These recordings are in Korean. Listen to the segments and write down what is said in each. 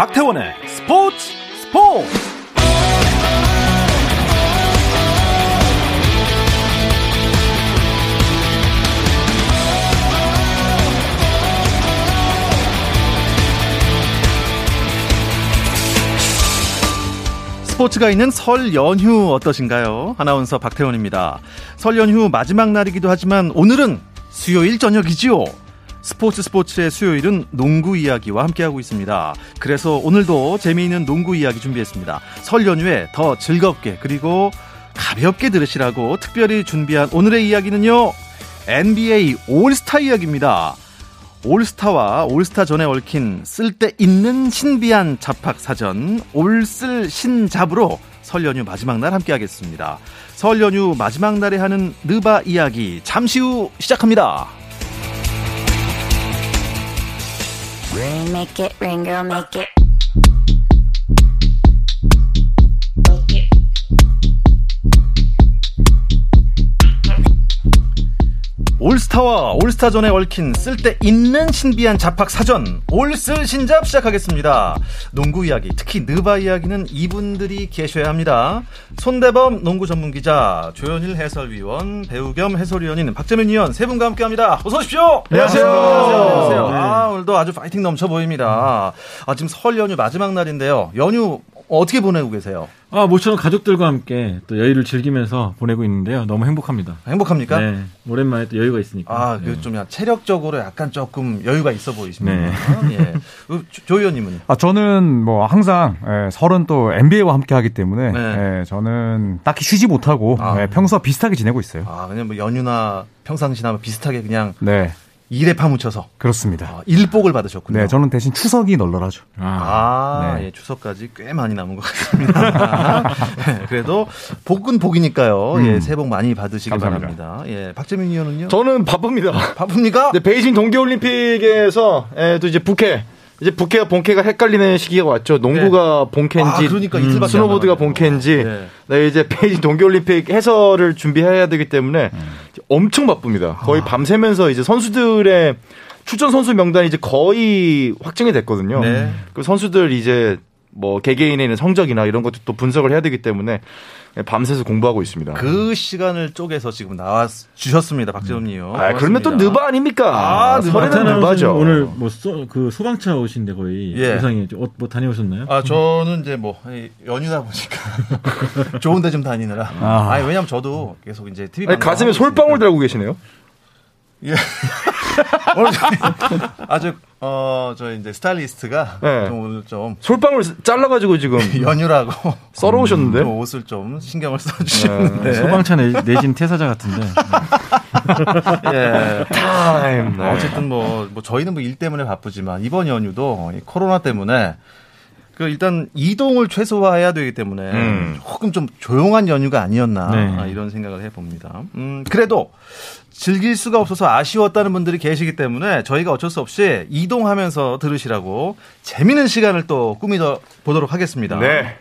박태원의 스포츠 스포츠 스포츠가 있는 설 연휴 어떠신가요? 아나운서 박태원입니다. 설 연휴 마지막 날이기도 하지만 오늘은 수요일 저녁이지요. 스포츠 스포츠의 수요일은 농구 이야기와 함께하고 있습니다. 그래서 오늘도 재미있는 농구 이야기 준비했습니다. 설 연휴에 더 즐겁게 그리고 가볍게 들으시라고 특별히 준비한 오늘의 이야기는요. NBA 올스타 이야기입니다. 올스타와 올스타 전에 얽힌 쓸데 있는 신비한 잡학 사전 올쓸 신잡으로 설 연휴 마지막 날 함께하겠습니다. 설 연휴 마지막 날에 하는 느바 이야기 잠시 후 시작합니다. Rain, make it, rain girl, make it. 올스타와 올스타전에 얽힌 쓸데 있는 신비한 잡학 사전 올쓸 신잡 시작하겠습니다. 농구 이야기, 특히 느바 이야기는 이분들이 계셔야 합니다. 손대범 농구 전문 기자, 조현일 해설위원, 배우 겸 해설위원인 박재민 위원 세 분과 함께합니다. 어서 오십시오. 안녕하세요. 안녕하세요. 네. 아, 오늘도 아주 파이팅 넘쳐 보입니다. 아, 지금 설 연휴 마지막 날인데요. 연휴 어떻게 보내고 계세요? 아, 모처럼 가족들과 함께 또 여유를 즐기면서 보내고 있는데요. 너무 행복합니다. 행복합니까? 네. 오랜만에 또 여유가 있으니까. 아, 네. 그좀 체력적으로 약간 조금 여유가 있어 보이십니다. 네. 예. 조 의원님은? 아, 저는 뭐 항상 예, 설은 또 NBA와 함께 하기 때문에 네. 예, 저는 딱히 쉬지 못하고 아. 예, 평소와 비슷하게 지내고 있어요. 아, 그냥 뭐 연휴나 평상시나 비슷하게 그냥 네. 일에 파묻혀서 그렇습니다. 아, 일복을 받으셨군요. 네, 저는 대신 추석이 널널하죠. 아, 아 네. 예, 추석까지 꽤 많이 남은 것 같습니다. 네, 그래도 복은 복이니까요. 음. 예, 새해 복 많이 받으시기 감사합니다. 바랍니다. 예, 박재민 의원은요? 저는 바쁩니다. 바쁩니까? 네, 베이징 동계올림픽에서 예, 또 이제 부캐 이제 부캐와 본캐가 헷갈리는 시기가 왔죠. 농구가 네. 본캐인지, 아, 그러니까 음, 스노보드가 본캐인지. 네. 네. 이제 베이징 동계올림픽 해설을 준비해야 되기 때문에 음. 엄청 바쁩니다. 거의 아. 밤새면서 이제 선수들의 출전 선수 명단이 이제 거의 확정이 됐거든요. 네. 그 선수들 이제 뭐 개개인의 있는 성적이나 이런 것도 또 분석을 해야 되기 때문에 밤새서 공부하고 있습니다. 그 시간을 쪼개서 지금 나와 주셨습니다, 박재범님. 아, 그러면 또 느바 아닙니까? 아, 설에는 느바죠. 오늘 뭐그 소방차 오신데 거의 예. 세상에 어, 뭐 다녀오셨나요? 아, 저는 이제 뭐 연휴다 보니까 좋은데 좀 다니느라. 아, 아니, 왜냐면 저도 계속 이제 TV 아니, 가슴에 솔방울 달고 계시네요. 예. 아주 어, 저 이제 스타일리스트가 네. 좀 오늘 좀 솔방울 잘라가지고 지금 연휴라고 썰어 오셨는데 음, 옷을 좀 신경을 써주시는데 네. 소방차 내, 내진 퇴사자 같은데. 예. 타임. 네. 어쨌든 뭐, 뭐 저희는 뭐 일 때문에 바쁘지만 이번 연휴도 코로나 때문에 그 일단 이동을 최소화해야 되기 때문에 음. 조금 좀 조용한 연휴가 아니었나 네. 이런 생각을 해봅니다. 음, 그래도 즐길 수가 없어서 아쉬웠다는 분들이 계시기 때문에 저희가 어쩔 수 없이 이동하면서 들으시라고 재미있는 시간을 또 꾸미더 보도록 하겠습니다. 네.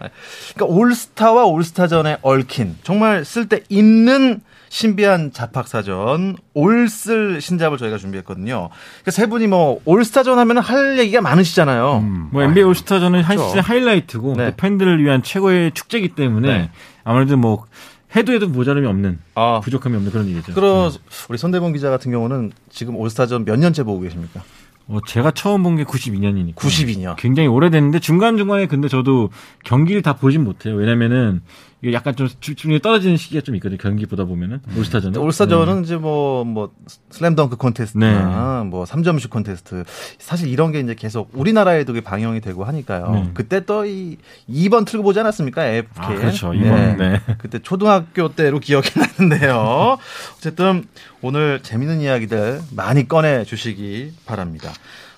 그러니까 올스타와 올스타전에 얽힌 정말 쓸데 있는 신비한 잡학사전 올쓸 신잡을 저희가 준비했거든요. 그러니까 세 분이 뭐 올스타전 하면 할 얘기가 많으시잖아요. 음, 뭐 NBA 올스타전은 한 시즌 하이라이트고 네. 팬들을 위한 최고의 축제이기 때문에 네. 아무래도 뭐 해도 해도 모자람이 없는 아. 부족함이 없는 그런 얘기죠. 그럼 네. 우리 손대범 기자 같은 경우는 지금 올스타전 몇 년째 보고 계십니까? 어, 제가 처음 본 게 92년이니까. 92년. 굉장히 오래됐는데 중간중간에 근데 저도 경기를 다 보진 못해요. 왜냐면은 이게 약간 좀 집중력이 떨어지는 시기가 좀 있거든요. 경기 보다 보면은 올스타전은. 올스타전은 네. 이제 뭐뭐 뭐 슬램덩크 콘테스트나 네. 뭐 3점슛 콘테스트 사실 이런 게 이제 계속 우리나라에도 방영이 되고 하니까요. 네. 그때 또 이 2번 틀고 보지 않았습니까? AFK. 아, 그렇죠. 2번. 네. 그때 초등학교 때로 기억이 나는데요. 어쨌든 오늘 재밌는 이야기들 많이 꺼내 주시기 바랍니다.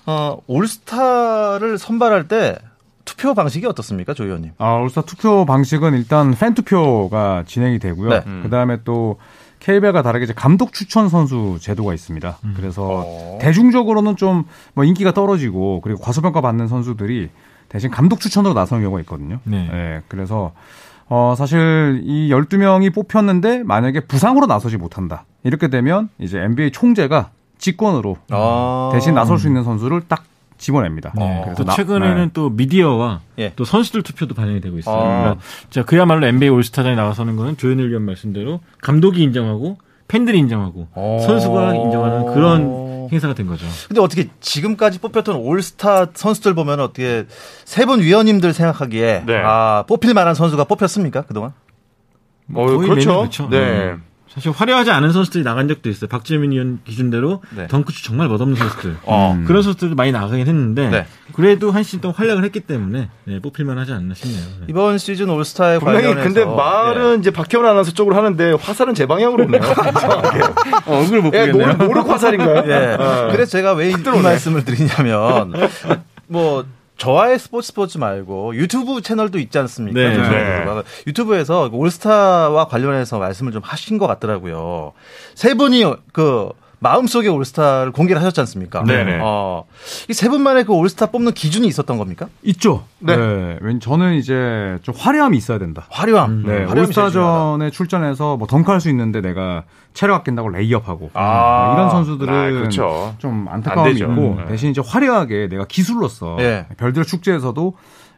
어, 올스타를 선발할 때 투표 방식이 어떻습니까, 조 의원님? 아, 울산 투표 방식은 일단 팬 투표가 진행이 되고요. 네. 음. 그다음에 또 KBL과 다르게 이제 감독 추천 선수 제도가 있습니다. 음. 그래서 어. 대중적으로는 좀 뭐 인기가 떨어지고 그리고 과소평가 받는 선수들이 대신 감독 추천으로 나서는 경우가 있거든요. 네. 네 그래서 어 사실 이 12명이 뽑혔는데 만약에 부상으로 나서지 못한다. 이렇게 되면 이제 NBA 총재가 직권으로 아. 대신 나설 수 있는 선수를 딱 집어냅니다. 네. 그래서 또 최근에는 네. 또 미디어와 예. 또 선수들 투표도 반영이 되고 있습니다. 아. 자, 그야말로 NBA 올스타전에 나가서는 거는 조현일 위원 말씀대로 감독이 인정하고 팬들이 인정하고 오. 선수가 인정하는 그런 행사가 된 거죠. 근데 어떻게 지금까지 뽑혔던 올스타 선수들 보면 어떻게 세 분 위원님들 생각하기에 네. 아 뽑힐 만한 선수가 뽑혔습니까 그동안? 어, 그렇죠. 그렇죠. 네. 음. 사실 화려하지 않은 선수들이 나간 적도 있어요. 박재민 의원 기준대로 네. 덩크슛 정말 멋없는 선수들. 어. 음. 그런 선수들도 많이 나가긴 했는데 네. 그래도 한 시즌 동안 활약을 했기 때문에 네, 뽑힐만 하지 않나 싶네요. 네. 이번 시즌 올스타에 관련해서 근데 말은 예. 이제 박혜원 아나운서 쪽으로 하는데 화살은 제 방향으로 오네요. 어, 얼굴 못 예, 보겠네요. 예, 모르, 화살인가요? 예. 어. 그래서 제가 왜 이 말씀을 드리냐면 뭐 저와의 스포츠 스포츠 말고 유튜브 채널도 있지 않습니까? 네. 네. 유튜브에서 올스타와 관련해서 말씀을 좀 하신 것 같더라고요. 세 분이 그 마음속의 올스타를 공개를 하셨지 않습니까? 네네. 어, 이 세 분만의 그 올스타 뽑는 기준이 있었던 겁니까? 있죠. 네. 네. 왠 저는 이제 좀 화려함이 있어야 된다. 화려함. 음. 네. 올스타전에 출전해서 뭐 덩크할 수 있는데 내가 체력 아낀다고 레이업하고 아~ 네, 이런 선수들은 아, 그렇죠. 좀 안타까움이 있고 음. 대신 이제 화려하게 내가 기술로서 네. 별들 축제에서도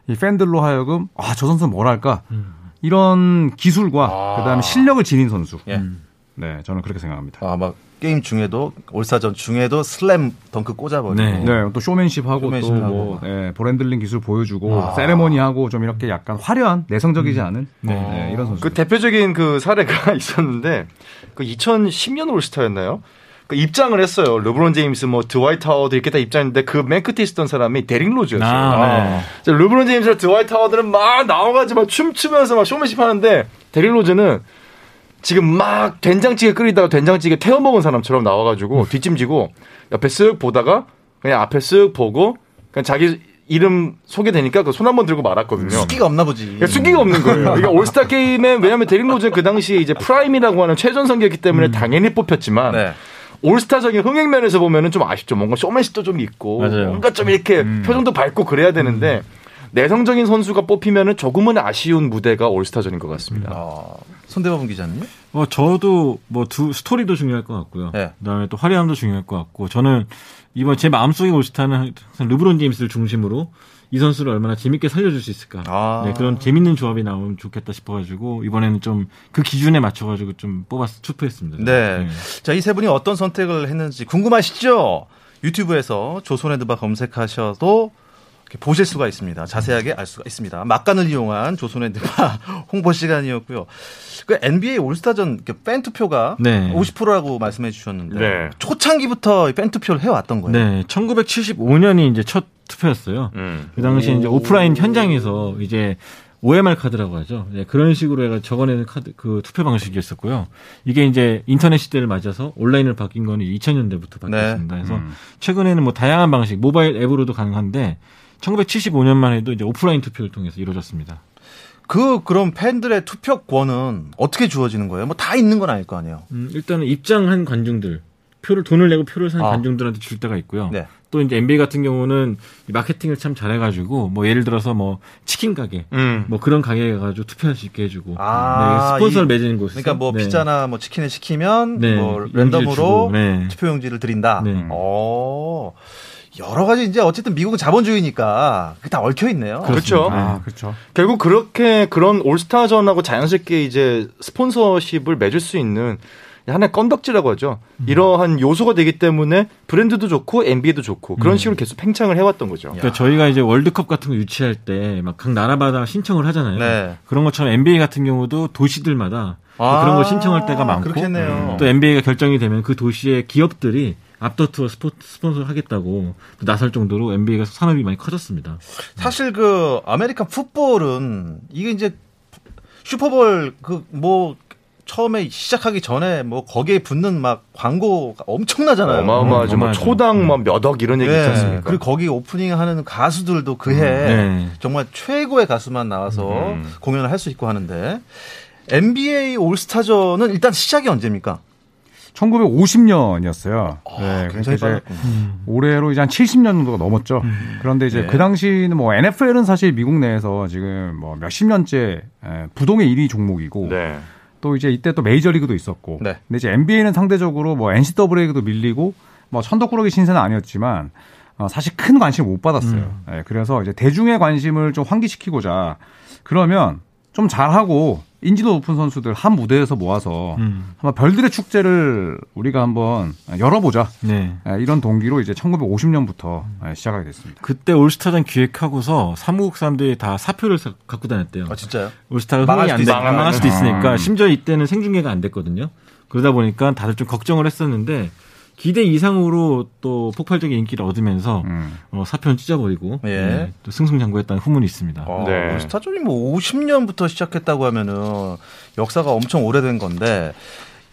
이 팬들로 하여금 아 저 선수 뭘 할까 음. 이런 기술과 아~ 그다음에 실력을 지닌 선수. 예. 네, 저는 그렇게 생각합니다. 아, 막 게임 중에도 올스타전 중에도 슬램 덩크 꽂아버리고 네, 네. 또 쇼맨십하고 또뭐 네, ball handling 기술 보여주고 아. 세레모니하고 좀 이렇게 약간 화려한 내성적이지 음. 않은 네. 네, 이런 선수. 그 대표적인 그 사례가 있었는데 그 2010년 올스타였나요? 그 입장을 했어요. 르브론 제임스, 뭐 드와이트 하워드 이렇게 다 입장했는데 그 맨 끝에 있었던 사람이 데릭 로즈였어요. 아, 네. 르브론 제임스랑 드와이트 하워드는 막 나와가지고 막 춤추면서 막 쇼맨십 하는데 데릭 로즈는 지금 막 된장찌개 끓이다가 된장찌개 태워 먹은 사람처럼 나와가지고 음. 뒷짐지고 옆에 쓱 보다가 그냥 앞에 쓱 보고 그냥 자기 이름 소개되니까 그 손 한번 들고 말았거든요. 숙기가 없나 보지. 그러니까 숫기가 없는 거예요. 이게 올스타 게임에 왜냐하면 데릭 로즈는 그 당시에 이제 prime이라고 하는 최전성기였기 때문에 음. 당연히 뽑혔지만 네. 올스타적인 흥행 면에서 보면은 좀 아쉽죠. 뭔가 쇼맨십도 좀 있고 맞아요. 뭔가 좀 이렇게 음. 표정도 밝고 그래야 되는데 음. 내성적인 선수가 뽑히면은 조금은 아쉬운 무대가 올스타전인 것 같습니다. 아, 손대범 기자님? 어 저도 뭐 두 스토리도 중요할 것 같고요. 네. 그다음에 또 화려함도 중요할 것 같고 저는 이번 제 마음속에 올스타는 르브론 제임스를 중심으로 이 선수를 얼마나 재밌게 살려줄 수 있을까. 아. 네, 그런 재밌는 조합이 나오면 좋겠다 싶어가지고 이번에는 좀 그 기준에 맞춰가지고 좀 뽑아서 투표했습니다. 네. 네. 자, 이 세 분이 어떤 선택을 했는지 궁금하시죠? 유튜브에서 조선헤드바 검색하셔도 보실 수가 있습니다. 자세하게 알 수가 있습니다. 막간을 이용한 조선의 드바 홍보 시간이었고요. 그 NBA 올스타전 팬 투표가 네. 50%라고 말씀해 주셨는데 네. 초창기부터 팬 투표를 해왔던 거예요. 네, 1975년이 이제 첫 투표였어요. 음. 그 당시 이제 오프라인 현장에서 이제 OMR 카드라고 하죠. 네, 그런 식으로 해가 적어내는 카드 그 투표 방식이었었고요. 이게 이제 인터넷 시대를 맞아서 온라인을 바뀐 거는 2000년대부터 바뀌었습니다. 네. 그래서 음. 최근에는 뭐 다양한 방식 모바일 앱으로도 가능한데 1975년만 해도 이제 오프라인 투표를 통해서 이루어졌습니다. 그 그럼 팬들의 투표권은 어떻게 주어지는 거예요? 뭐 다 있는 건 아닐 거 아니에요. 음, 일단은 입장한 관중들 표를 돈을 내고 표를 산 아. 관중들한테 줄 때가 있고요. 네. 또 이제 NBA 같은 경우는 마케팅을 참 잘해가지고 뭐 예를 들어서 뭐 치킨 가게, 음. 뭐 그런 가게에 가가지고 투표할 수 있게 해주고 아, 네, 스폰서를 맺는 곳. 그러니까 뭐 네. 피자나 뭐 치킨을 시키면 네. 뭐 랜덤으로 네. 투표 용지를 드린다. 네. 오. 여러 가지 이제 어쨌든 미국은 자본주의니까 그게 다 얽혀 있네요. 그렇죠. 아, 그렇죠. 결국 그렇게 그런 올스타전하고 자연스럽게 이제 스폰서십을 맺을 수 있는 하나의 건덕지라고 하죠. 음. 이러한 요소가 되기 때문에 브랜드도 좋고 NBA도 좋고 그런 음. 식으로 계속 팽창을 해왔던 거죠. 그러니까 저희가 이제 월드컵 같은 거 유치할 때 막 각 나라마다 신청을 하잖아요. 네. 그런 것처럼 NBA 같은 경우도 도시들마다 아~ 그런 걸 신청할 때가 많고 그렇겠네요. 또 NBA가 결정이 되면 그 도시의 기업들이 앞다투어 서포트 스폰서 하겠다고 나설 정도로 NBA가 산업이 많이 커졌습니다. 사실 그 American football은 이게 이제 슈퍼볼 그 뭐 처음에 시작하기 전에 뭐 거기에 붙는 막 광고가 엄청나잖아요. 어마어마하죠. 뭐 초당 뭐 몇억 이런 얘기 네. 있지 않습니까? 그리고 거기 오프닝 하는 가수들도 그해 음, 네. 정말 최고의 가수만 나와서 음. 공연을 할 수 있고 하는데 NBA 올스타전은 일단 시작이 언제입니까? 1950년이었어요. 아, 네, 그래서 이제 음. 올해로 이제 한 70년 정도가 넘었죠. 음. 그런데 이제 네. 그 당시는 뭐 NFL은 사실 미국 내에서 지금 뭐 몇십 년째 부동의 1위 종목이고 네. 또 이제 이때 또 메이저리그도 있었고. 네. 근데 이제 NBA는 상대적으로 뭐 NCAA도 밀리고 뭐 천덕꾸러기 신세는 아니었지만 어, 사실 큰 관심을 못 받았어요. 음. 네, 그래서 이제 대중의 관심을 좀 환기시키고자 그러면 좀 잘하고 인지도 높은 선수들 한 무대에서 모아서 음. 한번 별들의 축제를 우리가 한번 열어보자. 네. 네 이런 동기로 이제 1950년부터 시작하게 됐습니다. 그때 올스타전 기획하고서 사무국 사람들이 다 사표를 갖고 다녔대요. 아 진짜요? 올스타가 흥이 안 돼, 망할 수도 있으니까 아. 심지어 이때는 생중계가 안 됐거든요. 그러다 보니까 다들 좀 걱정을 했었는데 기대 이상으로 또 폭발적인 인기를 얻으면서 음. 어, 사표는 찢어버리고 예. 네, 또 승승장구했다는 후문이 있습니다. 어, 네. 스타존이 뭐 50년부터 시작했다고 하면은 역사가 엄청 오래된 건데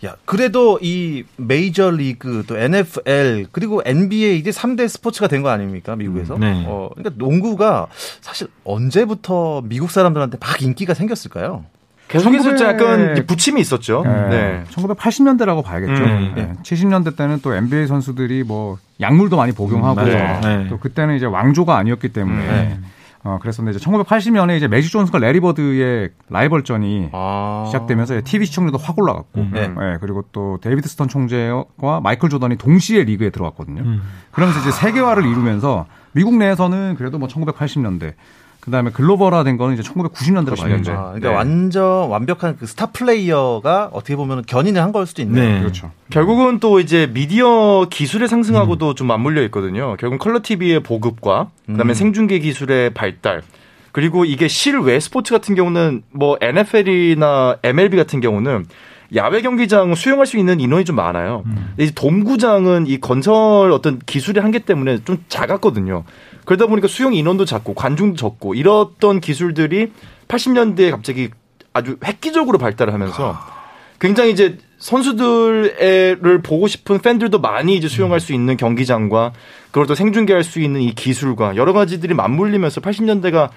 야, 그래도 이 메이저 리그 또 NFL 그리고 NBA 이게 3대 스포츠가 된 거 아닙니까? 미국에서. 네. 어, 그러니까 농구가 사실 언제부터 미국 사람들한테 막 인기가 생겼을까요? 계속해서 약간 부침이 있었죠. 네. 네. 1980년대라고 봐야겠죠. 음. 네. 70년대 때는 또 NBA 선수들이 뭐 약물도 많이 복용하고 음, 또 그때는 이제 왕조가 아니었기 때문에 네. 어, 그랬었는데 이제 1980년에 이제 매직 존슨과 래리 버드의 라이벌전이 아. 시작되면서 TV 시청률도 확 올라갔고, 음. 네. 네. 그리고 또 데이비드 스턴 총재와 마이클 조던이 동시에 리그에 들어왔거든요. 음. 그러면서 이제 세계화를 이루면서 미국 내에서는 그래도 뭐 1980년대 그다음에 글로벌화된 거는 이제 1990년대로 봐야죠. 아, 그러니까 네. 완전 완벽한 그 스타 플레이어가 어떻게 보면 견인을 한 걸 수도 있네요. 네. 그렇죠. 결국은 또 이제 미디어 기술의 상승하고도 음. 좀 맞물려 있거든요. 결국 컬러 TV의 보급과 그다음에 음. 생중계 기술의 발달 그리고 이게 실외 스포츠 같은 경우는 뭐 NFL이나 MLB 같은 경우는 야외 경기장 수용할 수 있는 인원이 좀 많아요. 음. 이제 돔구장은 이 건설 어떤 기술의 한계 때문에 좀 작았거든요. 그러다 보니까 수용 인원도 작고 관중도 적고 이렇던 기술들이 80년대에 갑자기 아주 획기적으로 발달을 하면서 굉장히 이제 선수들을 보고 싶은 팬들도 많이 이제 수용할 수 있는 경기장과 그걸 또 생중계할 수 있는 이 기술과 여러 가지들이 맞물리면서 80년대가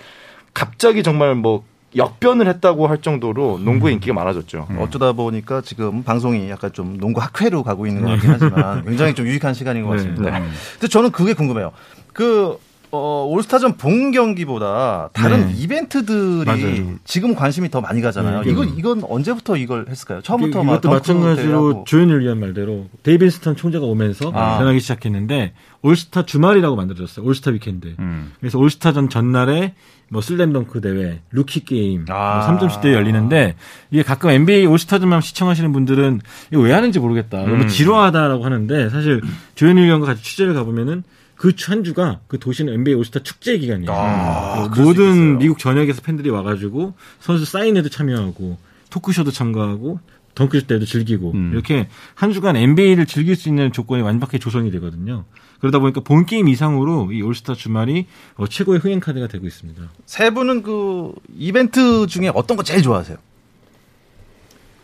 갑자기 정말 뭐 역변을 했다고 할 정도로 농구의 음. 인기가 많아졌죠. 음. 어쩌다 보니까 지금 방송이 약간 좀 농구 학회로 가고 있는 것 같긴 하지만 굉장히 좀 유익한 시간인 것 네. 같습니다. 네. 근데 저는 그게 궁금해요. 그 어, 올스타전 본 경기보다 다른 네. 이벤트들이 맞아요. 지금 관심이 더 많이 가잖아요. 네, 이건 이건 언제부터 이걸 했을까요? 처음부터 이, 것도 마찬가지로 조현일 위원 말대로 데이비드 스턴 총재가 오면서 아. 변하기 시작했는데 올스타 주말이라고 만들어졌어요. All-Star Weekend. 음. 그래서 올스타전 전날에 뭐 슬램덩크 대회, 루키 게임, 아. 뭐 3점슛 대회 열리는데 이게 가끔 NBA 올스타전만 시청하시는 분들은 이거 왜 하는지 모르겠다. 너무 음. 지루하다라고 하는데 사실 조현일 위원과 같이 취재를 가보면은 그 한 주가 그 도시는 NBA 올스타 축제 기간이에요. 아, 그 모든 미국 전역에서 팬들이 와가지고 선수 사인회도 참여하고 토크쇼도 참가하고 덩크슛 때도 즐기고 음. 이렇게 한 주간 NBA를 즐길 수 있는 조건이 완벽하게 조성이 되거든요. 그러다 보니까 본 게임 이상으로 이 올스타 주말이 어, 최고의 흥행 카드가 되고 있습니다. 세 분은 그 이벤트 중에 어떤 거 제일 좋아하세요?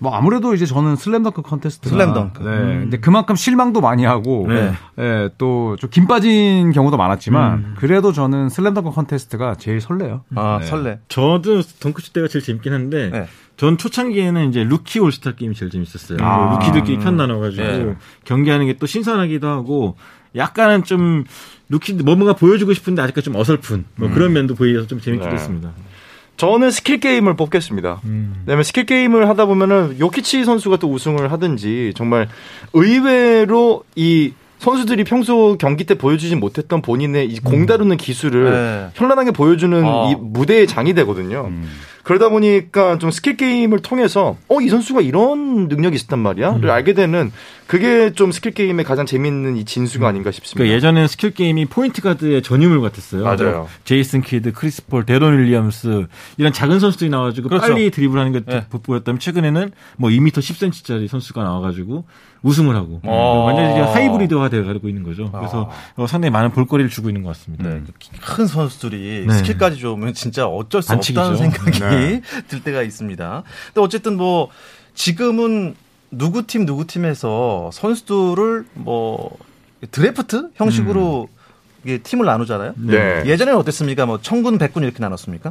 뭐 아무래도 이제 저는 슬램덩크 컨테스트 슬램덩크. 네. 음. 근데 그만큼 실망도 많이 하고 네. 네 또좀 김 빠진 경우도 많았지만 음. 그래도 저는 슬램덩크 컨테스트가 제일 설레요. 아 네. 설레. 저도 덩크슛 때가 제일 재밌긴 한데 네. 전 초창기에는 이제 루키 올스타 게임이 제일 재밌었어요. 아. rookie들끼리 편 나눠가지고 네. 경기하는 게 또 신선하기도 하고 약간은 좀 rookie들 뭔가 보여주고 싶은데 아직까지 좀 어설픈 뭐 음. 그런 면도 보여서 좀 재밌기도 네. 했습니다. 저는 스킬 게임을 뽑겠습니다. 음. 왜냐면 스킬 게임을 하다 보면은 요키치 선수가 또 우승을 하든지 정말 의외로 이 선수들이 평소 경기 때 보여주지 못했던 본인의 이 공 음. 다루는 기술을 네. 현란하게 보여주는 어. 이 무대의 장이 되거든요. 음. 그러다 보니까 좀 스킬 게임을 통해서 어 이 선수가 이런 능력이 있었단 말이야를 음. 알게 되는 그게 좀 스킬 게임의 가장 재미있는 이 진수가 음. 아닌가 싶습니다. 그러니까 예전에는 스킬 게임이 포인트 가드의 전유물 같았어요. 맞아요. 제이슨 키드, 크리스 폴, 데론 윌리엄스 이런 작은 선수들이 나와가지고 그렇죠. 빨리 드리블하는 게 네. 보였다면 최근에는 뭐 2m 10cm짜리 선수가 나와가지고 우승을 하고 어. 완전히 이제 하이브리드화 되어가고 있는 거죠. 그래서 어. 상당히 많은 볼거리를 주고 있는 것 같습니다. 네. 큰 선수들이 네. 스킬까지 좋으면 진짜 어쩔 수 반칙이죠. 없다는 생각이 네. 들 때가 있습니다. 근데 어쨌든 뭐 지금은 누구 팀 누구 팀에서 선수들을 뭐 드래프트 형식으로 음. 팀을 나누잖아요. 네. 예전에는 어땠습니까? 뭐 청군, 백군 이렇게 나눴습니까?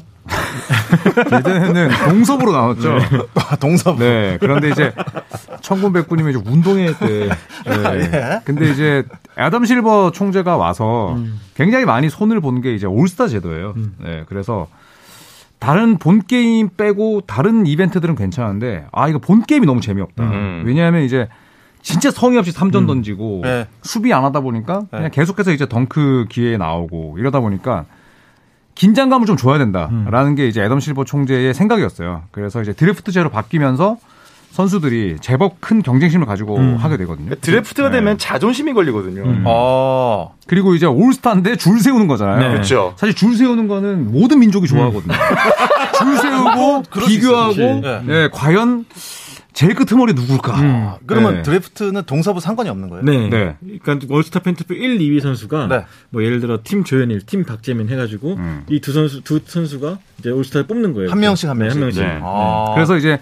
예전에는 동섭으로 나눴죠. 네. 아, 동섭. 네. 그런데 이제 청군, 백군이면 이제 운동회 때. 네. 예. 근데 이제 애덤 실버 총재가 와서 음. 굉장히 많이 손을 본 게 이제 올스타 제도예요. 음. 네. 그래서 다른 본 게임 빼고 다른 이벤트들은 괜찮은데 아 이거 본 게임이 너무 재미없다. 음. 왜냐하면 이제 진짜 성의 없이 3전 음. 던지고 네. 수비 안 하다 보니까 그냥 네. 계속해서 이제 덩크 기회 나오고 이러다 보니까 긴장감을 좀 줘야 된다라는 음. 게 이제 애덤 실버 총재의 생각이었어요. 그래서 이제 드래프트제로 바뀌면서 선수들이 제법 큰 경쟁심을 가지고 음. 하게 되거든요. 드래프트가 네. 되면 자존심이 걸리거든요. 음. 아. 그리고 이제 올스타인데 줄 세우는 거잖아요. 네. 그렇죠. 사실 줄 세우는 거는 모든 민족이 좋아하거든요. 음. 줄 세우고 비교하고 네. 네. 과연 제일 끄트머리 누굴까? 음. 그러면 네. 드래프트는 동서부 상관이 없는 거예요? 네. 네. 그러니까 월스타 펜트표 1, 2위 선수가 네. 뭐 예를 들어 팀 조현일, 팀 박재민 해가지고 음. 이두 선수 두 선수가 이제 올스타를 뽑는 거예요. 한 명씩 한 명씩. 한 명씩. 아. 그래서 이제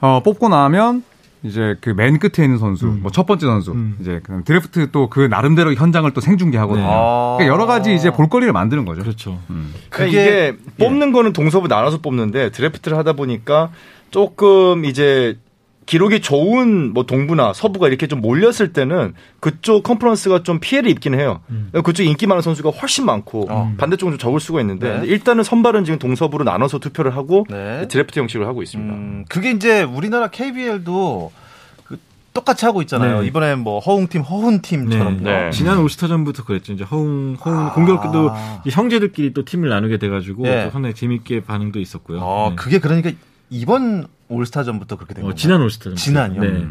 어, 뽑고 나면 이제 그 맨 끝에 있는 선수, 음. 뭐첫 번째 선수, 음. 이제 그 드래프트 또 그 나름대로 현장을 또 생중계하거든요. 네. 그러니까 여러 가지 이제 볼거리를 만드는 거죠. 그렇죠. 음. 그게 예. 뽑는 거는 동서부 나눠서 뽑는데 드래프트를 하다 보니까 조금 이제 기록이 좋은 뭐 동부나 서부가 이렇게 좀 몰렸을 때는 그쪽 컨퍼런스가 좀 피해를 입기는 해요. 음. 그쪽 인기 많은 선수가 훨씬 많고 어. 반대쪽은 좀 적을 수가 있는데 네. 일단은 선발은 지금 동서부로 나눠서 투표를 하고 네. 드래프트 형식으로 하고 있습니다. 음, 그게 이제 우리나라 KBL도 그 똑같이 하고 있잖아요. 네. 이번에 뭐 허웅팀, 허훈팀처럼. 네. 네. 지난 올스타전부터 그랬죠. 이제 허웅, 허웅 아. 공교롭게도 형제들끼리 또 팀을 나누게 돼가지고 네. 상당히 재밌게 반응도 있었고요. 어, 그게 그러니까 이번 올스타전부터 그렇게 된 어, 거예요. 지난 올스타전. 지난요. 네.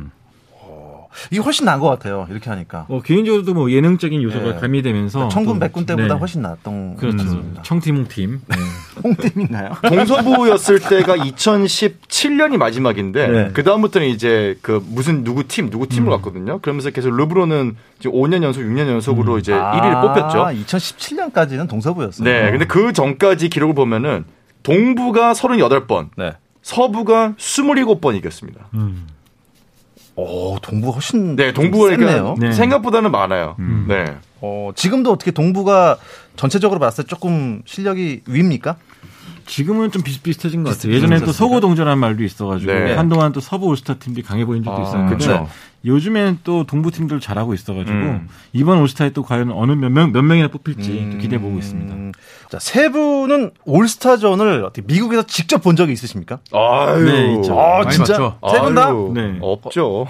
어, 이게 훨씬 나은 것 같아요. 이렇게 하니까. 어, 개인적으로도 뭐 예능적인 요소가 네. 가미되면서 청군 백군 때보다 네. 훨씬 나았던 그렇죠. 음. 청팀 홍팀. 네. 홍팀인가요? 동서부였을 때가 2017년이 마지막인데 네. 그 다음부터는 이제 그 무슨 누구 팀 누구 팀으로 음. 갔거든요. 그러면서 계속 르브로는 이제 5년 연속 6년 연속으로 음. 이제 아, 1위를 뽑혔죠. 2017년까지는 동서부였어요. 네. 근데 그 전까지 기록을 보면은 동부가 38번, 네. 서부가 27번 이겼습니다. 음. 오, 동부 훨씬 네, 동부가 그러니까 네. 생각보다는 많아요. 음. 네. 어, 지금도 어떻게 동부가 전체적으로 봤을 때 조금 실력이 위입니까? 지금은 좀 비슷비슷해진 것 같아요. 예전에 또 서구 동전한 말도 있어가지고 네. 한동안 또 서부 올스타 팀들이 강해 보인 적도 아, 있었는데 그쵸. 요즘엔 또 동부 팀들 잘하고 있어가지고 음. 이번 올스타에 또 과연 어느 몇 명 몇 명이나 뽑힐지 음. 기대해 보고 있습니다. 자, 세 분은 올스타전을 어떻게 미국에서 직접 본 적이 있으십니까? 아유, 네, 있죠. 아, 진짜 세 분 다? 네. 없죠.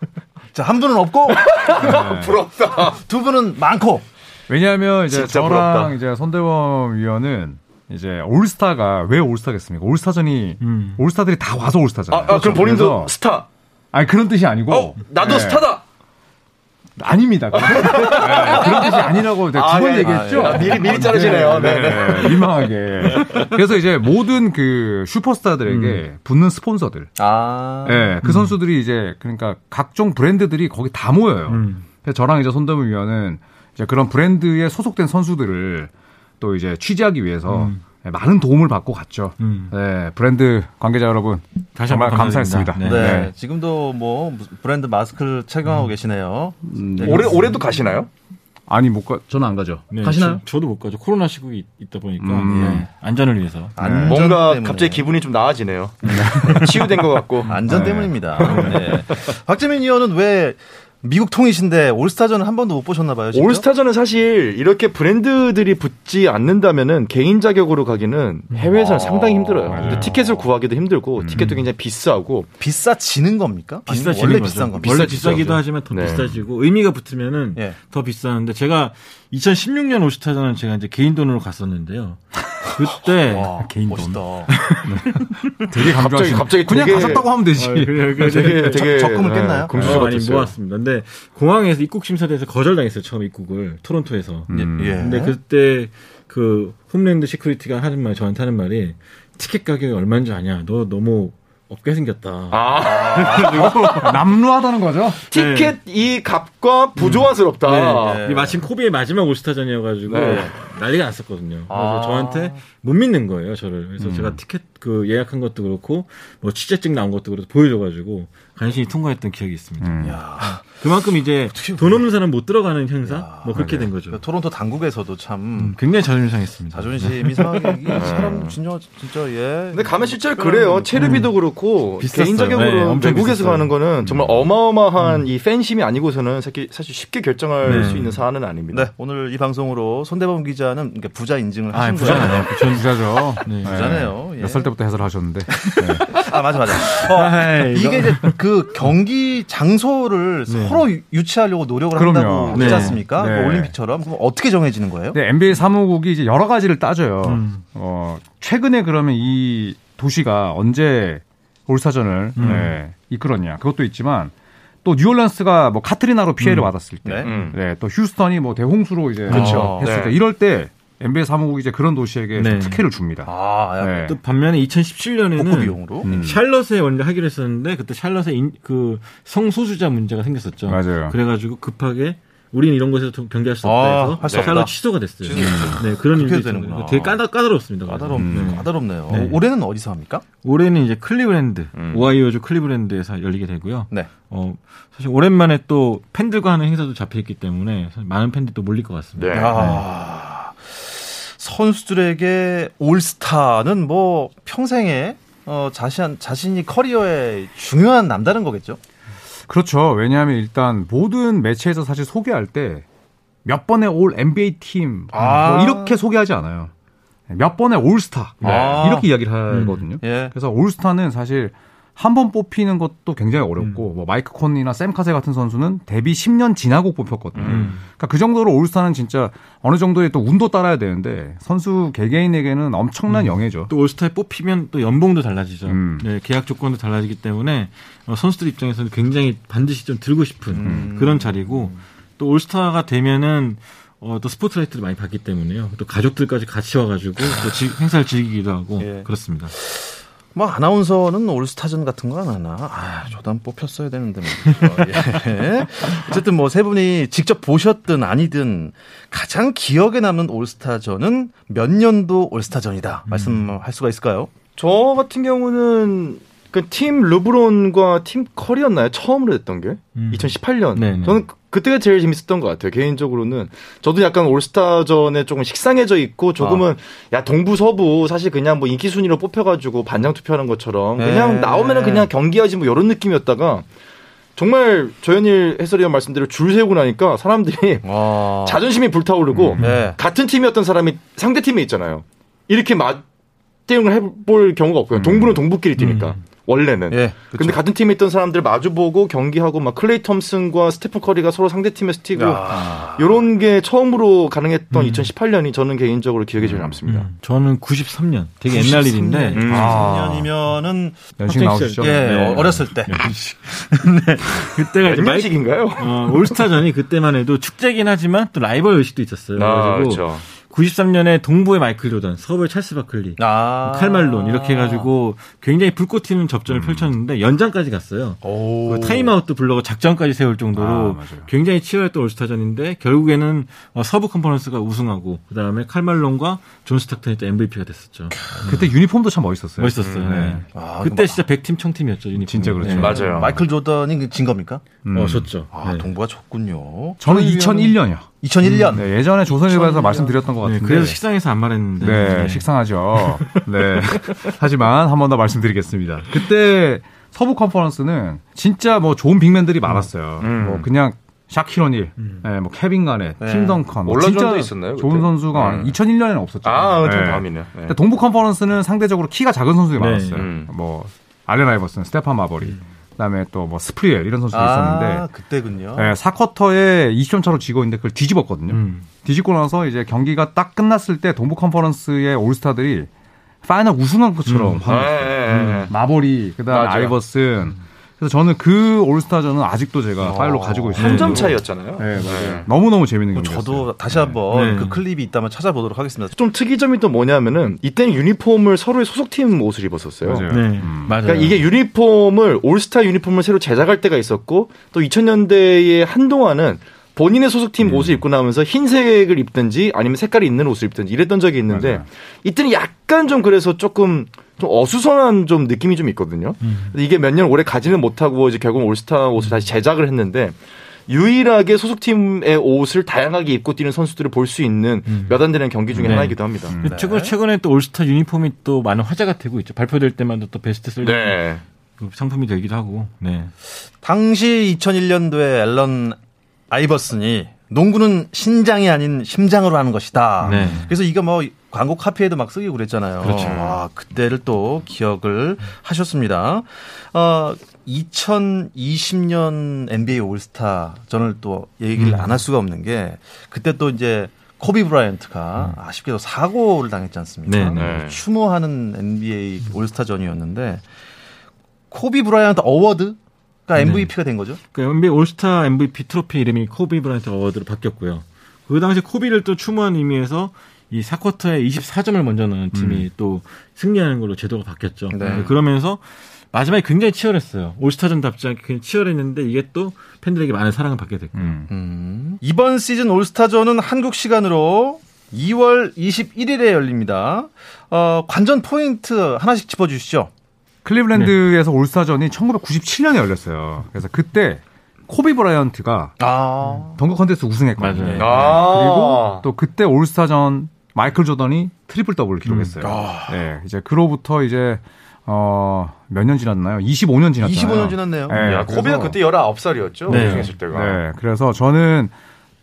자, 한 분은 없고 네. 부럽다. 두 분은 많고. 왜냐하면 이제 저랑 부럽다. 이제 손대범 위원은 이제 올스타가 왜 올스타겠습니까? 올스타전이 음. 올스타들이 다 와서 올스타잖아요. 아, 아 그럼 본인도 스타? 아니 그런 뜻이 아니고. 어, 나도 네. 스타다. 아닙니다. 네, 그런 뜻이 아니라고 두번 아, 네. 얘기했죠. 아, 미리 미리 자르시네요. 네, 네, 네. 민망하게. 그래서 이제 모든 그 슈퍼스타들에게 음. 붙는 스폰서들, 아, 네, 그 음. 선수들이 이제 그러니까 각종 브랜드들이 거기 다 모여요. 음. 그래서 저랑 이제 손담을 위원은 이제 그런 브랜드에 소속된 선수들을 또 이제 취재하기 위해서 음. 네, 많은 도움을 받고 갔죠. 음. 네, 브랜드 관계자 여러분 다시 정말 감사했습니다. 네. 네. 네. 지금도 뭐 브랜드 마스크를 착용하고 음. 계시네요. 음, 네, 올해 올해도 가시나요? 아니 못 가. 저는 안 가죠. 네, 가시나요? 저, 도못 가죠. 코로나 시국이 있다 보니까 음. 네. 안전을 위해서. 안전 뭔가 때문에. 갑자기 기분이 좀 나아지네요. 치유된 것 같고. 안전 때문입니다. 박재민 의원은 왜 미국 통이신데 올스타전은 한 번도 못 보셨나 봐요. 진짜? 올스타전은 사실 이렇게 브랜드들이 붙지 않는다면은 개인 자격으로 가기는 해외에서는 아, 상당히 힘들어요. 근데 티켓을 구하기도 힘들고 음. 티켓도 굉장히 비싸고 비싸지는 겁니까? 비싸지는 원래 거죠. 비싼 겁니다. 원래 비싸기도 하지만 더 네. 비싸지고 의미가 붙으면은 네. 더 비싸는데 제가 2016년 올스타전은 제가 이제 개인 돈으로 갔었는데요. 그때 와, 개인 멋있다. 돈. 네. 되게 갑자기 갑자기 그냥 되게, 가셨다고 하면 되지. 아, 그래, 그래, 되게, 되게 적 금을 네, 깼나요? 금수저 많이 모았습니다. 근데 공항에서 입국 심사대에서 거절당했어요. 처음 입국을 토론토에서. 음. 예. 근데 그때 그 Homeland Security가 하는 말 저한테 하는 말이 티켓 가격이 얼마인 줄 아냐? 너 너무 없게 생겼다. 아. 남루하다는 거죠? 티켓 네. 이 값과 부조화스럽다. 네. 네. 마침 코비의 마지막 올스타전이어가지고 네. 난리가 났었거든요. 그래서 아. 저한테 못 믿는 거예요, 저를. 그래서 음. 제가 티켓 그 예약한 것도 그렇고 뭐 취재증 나온 것도 그렇고 보여줘가지고 간신히 통과했던 기억이 있습니다. 음. 그만큼 이제 돈 없는 사람 못 들어가는 행사 야, 뭐 그렇게 네. 된 거죠. 그러니까 토론토 당국에서도 참 음, 굉장히 자존심 상했습니다. 자존심이 상하게 사람 진짜 진짜 예. 근데 가면 실제로 그래요. 체르비도 음. 그렇고 비쌌어요. 개인적으로 네, 외국에서 비쌌어요. 가는 거는 정말 음. 어마어마한 음. 이 팬심이 아니고서는 사실 쉽게 결정할 네. 수 있는 사안은 아닙니다. 네, 오늘 이 방송으로 손대범 기자는 그러니까 부자 인증을 아, 하신 거예요. 부자네요. 부자죠. 네. 부자네요. 예. 몇 살 때부터 해설하셨는데. 네. 아 맞아 맞아. 어, 이게 이제 그 경기 장소를 네. 서로 유치하려고 노력을 그럼요. 한다고 네. 하지 않습니까? 네. 뭐 올림픽처럼 그럼 어떻게 정해지는 거예요? 네, NBA 사무국이 이제 여러 가지를 따져요. 음. 어, 최근에 그러면 이 도시가 언제 올스타전을 음. 네, 이끌었냐 그것도 있지만 또 뉴올란스가 뭐 카트리나로 피해를 음. 받았을 때, 네. 음. 네. 또 휴스턴이 뭐 대홍수로 이제 그렇죠. 했을 때 이럴 때 NBA 사무국이 이제 그런 도시에게 네. 특혜를 줍니다. 아, 네. 또 반면에 2017년에는 비용으로 음. 샬럿에 원래 하기로 했었는데 그때 샬럿에 인, 그 성소수자 문제가 생겼었죠. 맞아요. 그래가지고 급하게 우리는 이런 곳에서 경기할 수 없다 해서 아, 샬럿 취소가 됐어요. 취소. 네, 그런 일이 되는구나. 되게 까다, 까다롭습니다. 까다롭, 네. 까다롭네요. 네. 올해는 어디서 합니까? 올해는 이제 클리브랜드, 음. 오하이오주 클리브랜드에서 열리게 되고요. 네. 어, 사실 오랜만에 또 팬들과 하는 행사도 잡혀있기 때문에 많은 팬들이 또 몰릴 것 같습니다. 네. 아. 선수들에게 올스타는 뭐 평생에 어, 자신, 자신이 커리어에 중요한 남다른 거겠죠? 그렇죠. 왜냐하면 일단 모든 매체에서 사실 소개할 때 몇 번의 올 NBA 팀 아. 뭐 이렇게 소개하지 않아요. 몇 번의 올스타 아. 이렇게 이야기를 하거든요. 음. 예. 그래서 올스타는 사실 한 번 뽑히는 것도 굉장히 어렵고 음. 뭐 마이크 콘이나 샘 카세 같은 선수는 데뷔 10년 지나고 뽑혔거든요. 음. 그러니까 그 정도로 올스타는 진짜 어느 정도의 또 운도 따라야 되는데 선수 개개인에게는 엄청난 음. 영예죠. 또 올스타에 뽑히면 또 연봉도 달라지죠. 음. 네, 계약 조건도 달라지기 때문에 어, 선수들 입장에서는 굉장히 반드시 좀 들고 싶은 음. 그런 자리고 또 올스타가 되면은 어, 또 스포트라이트를 많이 받기 때문에요. 또 가족들까지 같이 와가지고 또 지, 행사를 즐기기도 하고 예. 그렇습니다. 뭐 아나운서는 올스타전 같은 거 안 하나? 아, 저도 한 뽑혔어야 되는데 예. 어쨌든 뭐 세 분이 직접 보셨든 아니든 가장 기억에 남는 올스타전은 몇 년도 올스타전이다 음. 말씀할 수가 있을까요? 저 같은 경우는 그 팀 르브론과 팀 커리였나요? 처음으로 했던 게 음. 2018년. 네네. 저는 그때가 제일 재밌었던 것 같아요. 개인적으로는 저도 약간 올스타전에 조금 식상해져 있고 조금은 아. 야 동부 서부 사실 그냥 뭐 인기 순위로 뽑혀가지고 반장 투표하는 것처럼 그냥 네. 나오면은 그냥 경기하지 뭐 이런 느낌이었다가 정말 조현일 해설위원 말씀대로 줄 세우고 나니까 사람들이 와. 자존심이 불타오르고 음. 네. 같은 팀이었던 사람이 상대 팀에 있잖아요. 이렇게 맞대응을 해볼 경우가 없고요. 음. 동부는 동부끼리 뛰니까. 음. 원래는. 예, 그렇 근데 같은 팀에 있던 사람들 마주보고 경기하고 막 클레이 톰슨과 스테프 커리가 서로 상대 팀에서 뛰고 이런 게 처음으로 가능했던 음. 2018년이 저는 개인적으로 기억에 제일 남습니다. 음. 저는 93년 되게 93년. 옛날 일인데 음. 93년이면은 연식 나오시죠? 예, 네. 어렸을 때. 네. 그때가 이제 마이식인가요? 어, 올스타전이 그때만 해도 축제긴 하지만 또 라이벌 의식도 있었어요. 아, 그래가지고 그렇죠. 93년에 동부의 마이클 조던, 서부의 찰스 바클리, 아~ 칼 말론 이렇게 해가지고 굉장히 불꽃 튀는 접전을 음. 펼쳤는데 연장까지 갔어요. 그 타임아웃도 부르고 작전까지 세울 정도로 아, 굉장히 치열했던 올스타전인데 결국에는 어, 서부 컨퍼런스가 우승하고 그 다음에 칼 말론과 존 스탁턴이 또 MVP가 됐었죠. 그때 유니폼도 참 멋있었어요. 멋있었어요. 음, 네. 네. 아, 그때 진짜 백팀 청팀이었죠. 유니폼. 진짜 그렇죠. 네. 맞아요. 마이클 조던이 진 겁니까? 음. 어, 졌죠. 아, 네. 동부가 졌군요. 저는 2001년이요. 2001년. 네, 예전에 조선일보에서 말씀드렸던 것 네, 같은데. 네, 그래서 식상해서 안 말했는데. 네, 네. 식상하죠. 네. 하지만 한 번 더 말씀드리겠습니다. 그때 서부 컨퍼런스는 진짜 뭐 좋은 big man들이 많았어요. 음. 뭐 그냥 샤킬 오닐, 음. 네, 뭐 케빈 가넷, 네. 팀 덩컨, 뭐 진짜 있었나요, 좋은 선수가 음. 2001년에는 없었죠. 아, 네. 다음이네요. 네. 동부 컨퍼런스는 상대적으로 키가 작은 선수들이 네. 많았어요. 음. 뭐 알렌 아이버슨, 스테판 마버리. 음. 그다음에 또 뭐 스프리웰 이런 선수가 아, 있었는데 그때군요. 네, 4쿼터에 20점 차로 지고 있는데 그걸 뒤집었거든요. 음. 뒤집고 나서 이제 경기가 딱 끝났을 때 동부 컨퍼런스의 올스타들이 파이널 우승한 것처럼 음. 네, 네, 네. 마버리 그다음에 아이버슨 음. 그래서 저는 그 올스타전은 아직도 제가 어. 파일로 가지고 있어요. 한 점 차이였잖아요. 네, 맞아요. 네. 너무너무 재밌는 경기였어요. 저도 다시 한번 네. 그 클립이 있다면 찾아보도록 하겠습니다. 좀 특이점이 또 뭐냐면은 이때는 유니폼을 서로의 소속팀 옷을 입었었어요. 맞아요. 네. 음. 맞아요. 그러니까 이게 유니폼을 올스타 유니폼을 새로 제작할 때가 있었고 또 2000년대에 한동안은 본인의 소속팀 음. 옷을 입고 나오면서 흰색을 입든지 아니면 색깔이 있는 옷을 입든지 이랬던 적이 있는데 맞아요. 이때는 약간 좀 그래서 조금 좀 어수선한 좀 느낌이 좀 있거든요. 음. 이게 몇 년 오래 가지는 못하고 이제 결국 올스타 옷을 다시 제작을 했는데 유일하게 소속팀의 옷을 다양하게 입고 뛰는 선수들을 볼 수 있는 음. 몇안 되는 경기 중에 네. 하나이기도 합니다. 음. 네. 최근, 최근에 또 올스타 유니폼이 또 많은 화제가 되고 있죠. 발표될 때마다 또 베스트 셀러 네. 상품이 되기도 하고. 네. 당시 2001년도에 앨런 아이버슨이 농구는 신장이 아닌 심장으로 하는 것이다. 네. 그래서 이거 뭐 광고 카피에도 막 쓰이고 그랬잖아요. 그렇죠. 와, 그때를 또 기억을 하셨습니다. 어, 2020년 NBA 올스타 전을 또 얘기를 음. 안할 수가 없는 게 그때 또 이제 코비 브라이언트가 음. 아쉽게도 사고를 당했지 않습니까? 네, 네. 추모하는 NBA 올스타전이었는데 코비 브라이언트 award가 MVP가 된 거죠? 그 NBA 올스타 MVP 트로피 이름이 코비 브라이언트 award로 바뀌었고요. 그 당시 코비를 또 추모한 의미에서 이 4쿼터에 24점을 먼저 넣은 팀이 음. 또 승리하는 걸로 제도가 바뀌었죠. 네. 그러면서 마지막에 굉장히 치열했어요. 올스타전답지 않게 치열했는데 이게 또 팬들에게 많은 사랑을 받게 됐고. 음. 음. 이번 시즌 올스타전은 한국 시간으로 2월 21일에 열립니다. 어, 관전 포인트 하나씩 짚어주시죠. 클리블랜드에서 네. 올스타전이 1997년에 열렸어요. 그래서 그때 코비 브라이언트가 아. 덩크 컨테스트 우승했거든요. 네. 아. 그리고 또 그때 올스타전 마이클 조던이 트리플 더블을 기록했어요. 음. 아. 네, 이제 그로부터 이제 어, 몇 년 지났나요? 25년 지났잖아요. 25년 지났네요. 네, 야, 코비가 그때 19살이었죠. 네. 우승했을 때가. 네. 그래서 저는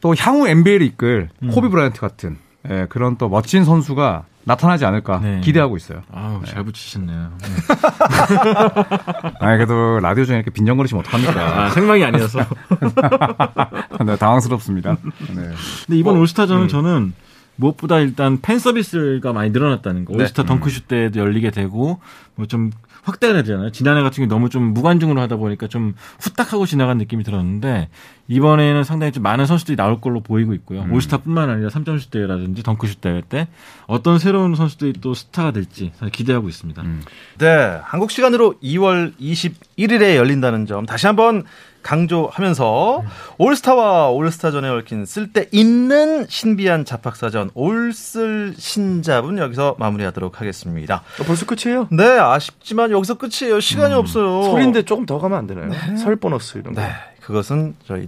또 향후 NBA를 이끌 음. 코비 브라이언트 같은 네, 그런 또 멋진 선수가 나타나지 않을까 네. 기대하고 있어요. 아우, 네. 잘 붙이셨네요. 네. 아니, 그래도 라디오 중에 이렇게 빈정거리시면 어떡합니까? 아, 생방이 아니어서. 네, 당황스럽습니다. 네. 근데 이번 뭐, 올스타전은 음. 저는 무엇보다 일단 팬 서비스가 많이 늘어났다는 거. 네. 올스타 덩크슛 때도 열리게 되고 뭐 좀 확대가 되잖아요. 지난해 같은 경우 너무 좀 무관중으로 하다 보니까 좀 후딱하고 지나간 느낌이 들었는데 이번에는 상당히 좀 많은 선수들이 나올 걸로 보이고 있고요. 음. 올스타뿐만 아니라 3점슛 대회라든지 덩크슛 대회 때 어떤 새로운 선수들이 또 스타가 될지 기대하고 있습니다. 음. 네, 한국 시간으로 2월 21일에 열린다는 점 다시 한번 강조하면서 올스타와 올스타전에 얽힌 쓸데 있는 신비한 잡학사전 올쓸 신잡은 여기서 마무리하도록 하겠습니다. 어, 벌써 끝이에요? 네, 아쉽지만 여기서 끝이에요. 시간이 음. 없어요. 설인데 조금 더 가면 안 되나요? 네. 설 보너스 이런 거. 네, 그것은 저희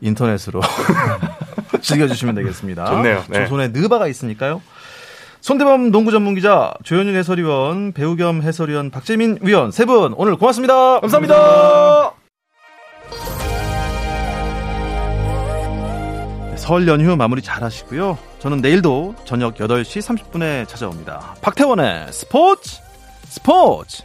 인터넷으로 즐겨주시면 되겠습니다. 좋네요. 네. 조선에 느바가 있으니까요. 손대범 농구 전문 기자, 조현일 해설위원, 배우 겸 해설위원 박재민 위원 세 분 오늘 고맙습니다. 감사합니다. 감사합니다. 설 연휴 마무리 잘 하시고요. 저는 내일도 저녁 8시 30분에 찾아옵니다. 박태원의 스포츠 스포츠!